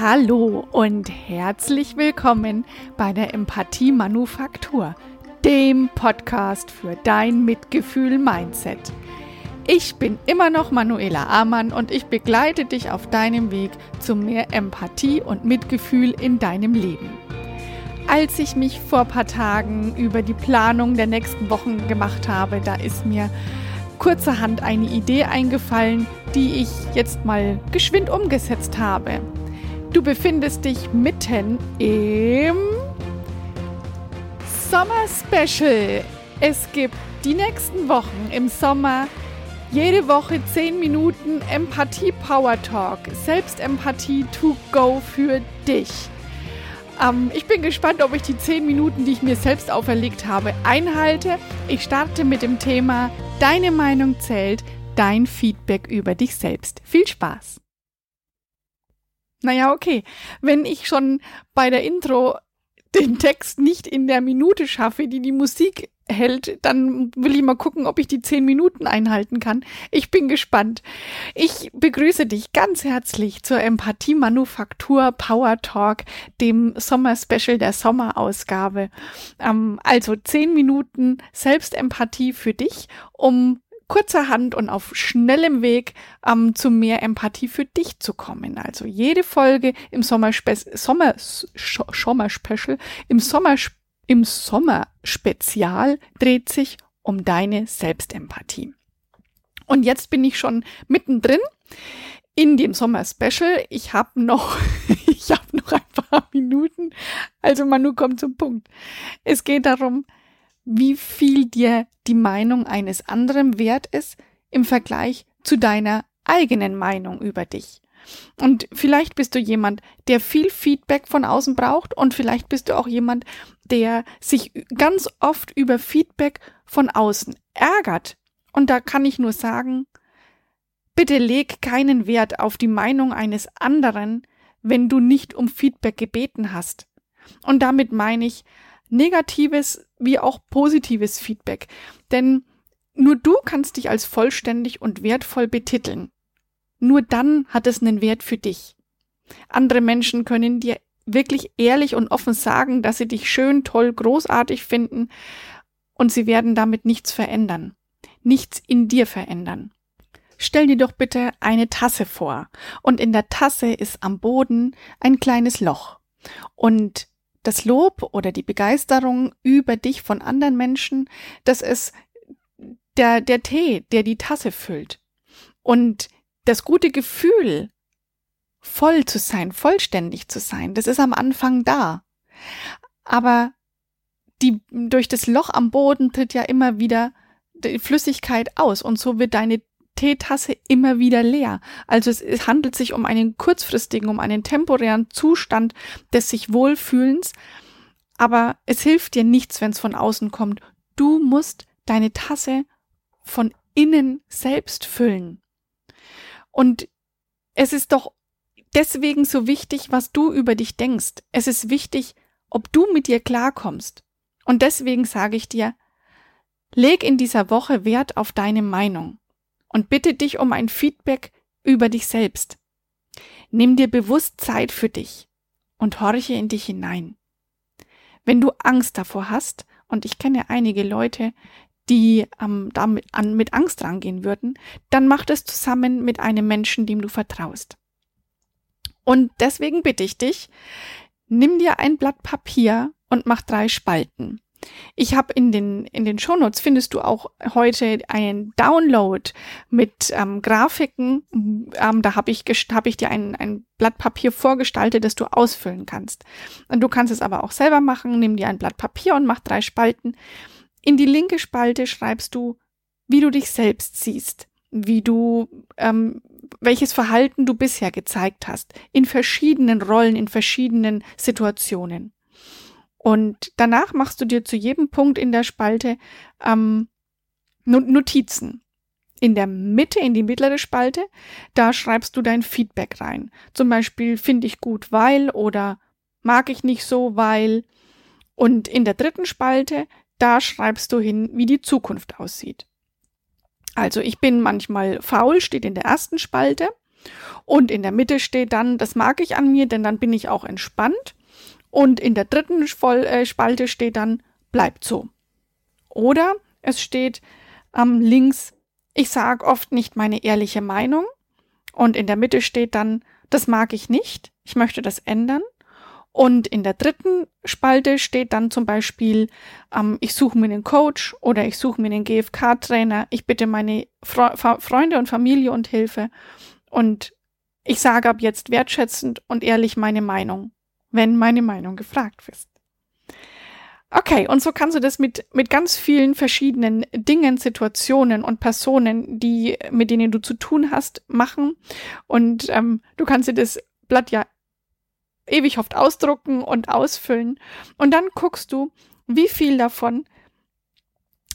Hallo und herzlich willkommen bei der Empathie Manufaktur, dem Podcast für dein Mitgefühl-Mindset. Ich bin immer noch Manuela Amann und ich begleite dich auf deinem Weg zu mehr Empathie und Mitgefühl in deinem Leben. Als ich mich vor ein paar Tagen über die Planung der nächsten Wochen gemacht habe, da ist mir kurzerhand eine Idee eingefallen, die ich jetzt mal geschwind umgesetzt habe. Du befindest dich mitten im Sommer Special. Es gibt die nächsten Wochen im Sommer jede Woche 10 Minuten Empathie Power Talk. Selbstempathie to go für dich. Ähm, ich bin gespannt, ob ich die 10 Minuten, die ich mir selbst auferlegt habe, einhalte. Ich starte mit dem Thema Deine Meinung zählt, dein Feedback über dich selbst. Viel Spaß! Naja, okay. Wenn ich schon bei der Intro den Text nicht in der Minute schaffe, die die Musik hält, dann will ich mal gucken, ob ich die zehn Minuten einhalten kann. Ich bin gespannt. Ich begrüße dich ganz herzlich zur Empathie Manufaktur Power Talk, dem Sommer-Special der Sommerausgabe. Ähm, also zehn Minuten Selbstempathie für dich, um kurzerhand und auf schnellem Weg ähm, zu mehr Empathie für dich zu kommen. Also jede Folge im Sommerspe Sommer Sommer Special im Sommer im Sommer Spezial dreht sich um deine Selbstempathie. Und jetzt bin ich schon mittendrin in dem Sommer Special. Ich habe noch ich habe noch ein paar Minuten. Also Manu kommt zum Punkt. Es geht darum, wie viel dir die Meinung eines anderen wert ist im Vergleich zu deiner eigenen Meinung über dich. Und vielleicht bist du jemand, der viel Feedback von außen braucht und vielleicht bist du auch jemand, der sich ganz oft über Feedback von außen ärgert. Und da kann ich nur sagen, bitte leg keinen Wert auf die Meinung eines anderen, wenn du nicht um Feedback gebeten hast. Und damit meine ich, negatives wie auch positives Feedback. Denn nur du kannst dich als vollständig und wertvoll betiteln. Nur dann hat es einen Wert für dich. Andere Menschen können dir wirklich ehrlich und offen sagen, dass sie dich schön, toll, großartig finden und sie werden damit nichts verändern. Nichts in dir verändern. Stell dir doch bitte eine Tasse vor und in der Tasse ist am Boden ein kleines Loch. Und das Lob oder die Begeisterung über dich von anderen Menschen, das ist der, der Tee, der die Tasse füllt. Und das gute Gefühl, voll zu sein, vollständig zu sein, das ist am Anfang da. Aber die, durch das Loch am Boden tritt ja immer wieder die Flüssigkeit aus und so wird deine Teetasse immer wieder leer. Also es, es handelt sich um einen kurzfristigen, um einen temporären Zustand des sich Wohlfühlens, aber es hilft dir nichts, wenn es von außen kommt. Du musst deine Tasse von innen selbst füllen. Und es ist doch deswegen so wichtig, was du über dich denkst. Es ist wichtig, ob du mit dir klarkommst. Und deswegen sage ich dir, leg in dieser Woche Wert auf deine Meinung und bitte dich um ein Feedback über dich selbst. Nimm dir bewusst Zeit für dich und horche in dich hinein. Wenn du Angst davor hast, und ich kenne einige Leute, die ähm, damit an, mit Angst rangehen würden, dann mach das zusammen mit einem Menschen, dem du vertraust. Und deswegen bitte ich dich, nimm dir ein Blatt Papier und mach drei Spalten. Ich habe in den, in den Shownotes findest du auch heute einen Download mit ähm, Grafiken. Ähm, da habe ich, hab ich dir ein, ein Blatt Papier vorgestaltet, das du ausfüllen kannst. Und du kannst es aber auch selber machen. Nimm dir ein Blatt Papier und mach drei Spalten. In die linke Spalte schreibst du, wie du dich selbst siehst, wie du, ähm, welches Verhalten du bisher gezeigt hast, in verschiedenen Rollen, in verschiedenen Situationen. Und danach machst du dir zu jedem Punkt in der Spalte ähm, Notizen. In der Mitte, in die mittlere Spalte, da schreibst du dein Feedback rein. Zum Beispiel finde ich gut, weil oder mag ich nicht so, weil. Und in der dritten Spalte, da schreibst du hin, wie die Zukunft aussieht. Also ich bin manchmal faul, steht in der ersten Spalte. Und in der Mitte steht dann, das mag ich an mir, denn dann bin ich auch entspannt. Und in der dritten äh, Spalte steht dann, bleibt so. Oder es steht ähm, links, ich sage oft nicht meine ehrliche Meinung. Und in der Mitte steht dann, das mag ich nicht, ich möchte das ändern. Und in der dritten Spalte steht dann zum Beispiel, ähm, ich suche mir einen Coach oder ich suche mir einen GFK-Trainer, ich bitte meine Fre Freunde und Familie und Hilfe und ich sage ab jetzt wertschätzend und ehrlich meine Meinung, wenn meine Meinung gefragt ist. Okay, und so kannst du das mit, mit ganz vielen verschiedenen Dingen, Situationen und Personen, die, mit denen du zu tun hast, machen. Und ähm, du kannst dir das Blatt ja ewig oft ausdrucken und ausfüllen. Und dann guckst du, wie viel davon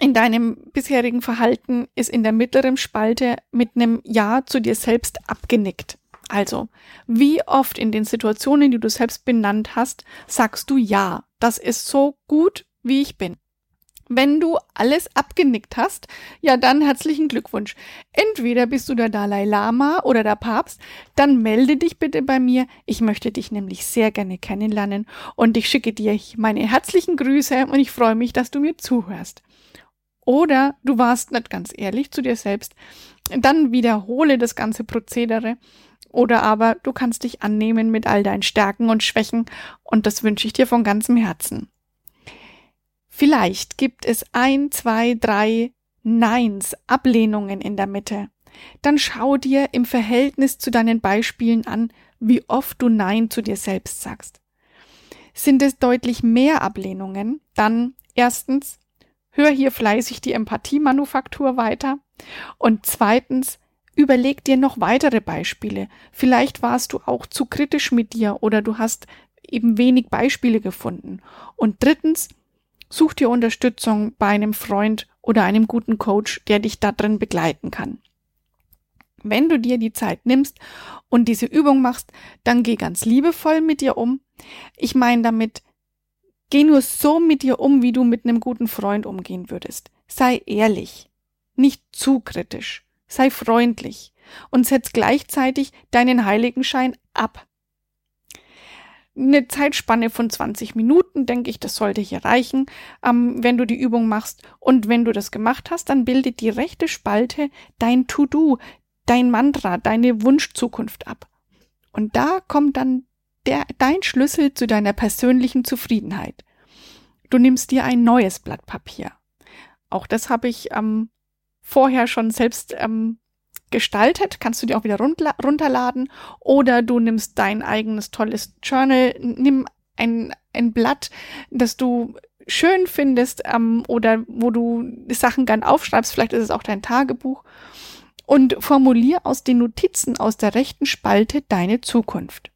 in deinem bisherigen Verhalten ist in der mittleren Spalte mit einem Ja zu dir selbst abgenickt. Also, wie oft in den Situationen, die du selbst benannt hast, sagst du Ja, das ist so gut, wie ich bin. Wenn du alles abgenickt hast, ja dann herzlichen Glückwunsch. Entweder bist du der Dalai Lama oder der Papst, dann melde dich bitte bei mir. Ich möchte dich nämlich sehr gerne kennenlernen und ich schicke dir meine herzlichen Grüße und ich freue mich, dass du mir zuhörst. Oder du warst nicht ganz ehrlich zu dir selbst, dann wiederhole das ganze Prozedere. Oder aber du kannst dich annehmen mit all deinen Stärken und Schwächen und das wünsche ich dir von ganzem Herzen. Vielleicht gibt es ein, zwei, drei Neins, Ablehnungen in der Mitte. Dann schau dir im Verhältnis zu deinen Beispielen an, wie oft du Nein zu dir selbst sagst. Sind es deutlich mehr Ablehnungen, dann erstens, hör hier fleißig die Empathiemanufaktur weiter und zweitens, überleg dir noch weitere Beispiele. Vielleicht warst du auch zu kritisch mit dir oder du hast eben wenig Beispiele gefunden. Und drittens, Such dir Unterstützung bei einem Freund oder einem guten Coach, der dich da drin begleiten kann. Wenn du dir die Zeit nimmst und diese Übung machst, dann geh ganz liebevoll mit dir um. Ich meine damit, geh nur so mit dir um, wie du mit einem guten Freund umgehen würdest. Sei ehrlich, nicht zu kritisch, sei freundlich und setz gleichzeitig deinen Heiligenschein ab eine Zeitspanne von 20 Minuten, denke ich, das sollte hier reichen, ähm, wenn du die Übung machst. Und wenn du das gemacht hast, dann bildet die rechte Spalte dein To-Do, dein Mantra, deine Wunschzukunft ab. Und da kommt dann der, dein Schlüssel zu deiner persönlichen Zufriedenheit. Du nimmst dir ein neues Blatt Papier. Auch das habe ich ähm, vorher schon selbst ähm, gestaltet, kannst du dir auch wieder runterladen. Oder du nimmst dein eigenes tolles Journal, nimm ein, ein Blatt, das du schön findest ähm, oder wo du Sachen gern aufschreibst, vielleicht ist es auch dein Tagebuch. Und formulier aus den Notizen aus der rechten Spalte deine Zukunft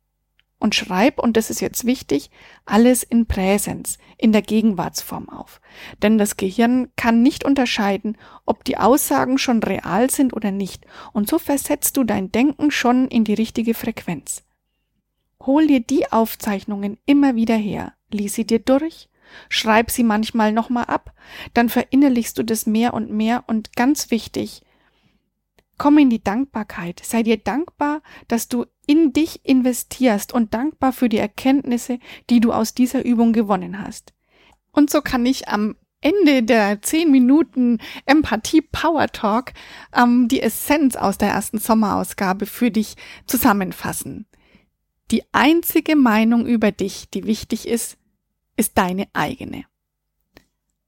und schreib, und das ist jetzt wichtig, alles in Präsens, in der Gegenwartsform auf. Denn das Gehirn kann nicht unterscheiden, ob die Aussagen schon real sind oder nicht, und so versetzt du dein Denken schon in die richtige Frequenz. Hol dir die Aufzeichnungen immer wieder her, lies sie dir durch, schreib sie manchmal nochmal ab, dann verinnerlichst du das mehr und mehr. Und ganz wichtig, Komm in die Dankbarkeit. Sei dir dankbar, dass du in dich investierst und dankbar für die Erkenntnisse, die du aus dieser Übung gewonnen hast. Und so kann ich am Ende der 10 Minuten Empathie Power Talk ähm, die Essenz aus der ersten Sommerausgabe für dich zusammenfassen. Die einzige Meinung über dich, die wichtig ist, ist deine eigene.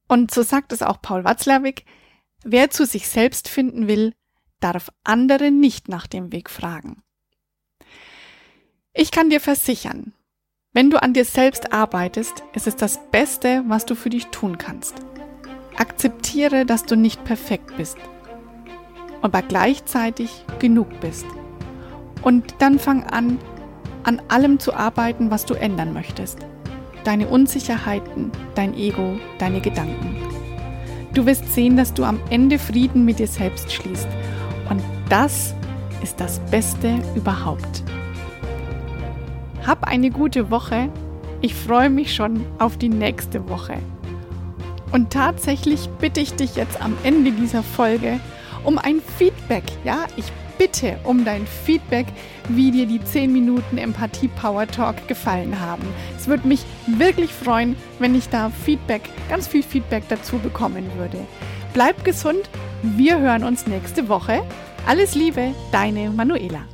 Und so sagt es auch Paul Watzlawick, wer zu sich selbst finden will, darf andere nicht nach dem Weg fragen. Ich kann dir versichern, wenn du an dir selbst arbeitest, ist es das Beste, was du für dich tun kannst. Akzeptiere, dass du nicht perfekt bist, aber gleichzeitig genug bist. Und dann fang an, an allem zu arbeiten, was du ändern möchtest. Deine Unsicherheiten, dein Ego, deine Gedanken. Du wirst sehen, dass du am Ende Frieden mit dir selbst schließt. Und das ist das Beste überhaupt. Hab eine gute Woche. Ich freue mich schon auf die nächste Woche. Und tatsächlich bitte ich dich jetzt am Ende dieser Folge um ein Feedback. Ja, ich bitte um dein Feedback, wie dir die 10 Minuten Empathie Power Talk gefallen haben. Es würde mich wirklich freuen, wenn ich da Feedback, ganz viel Feedback dazu bekommen würde. Bleib gesund, wir hören uns nächste Woche. Alles Liebe, deine Manuela.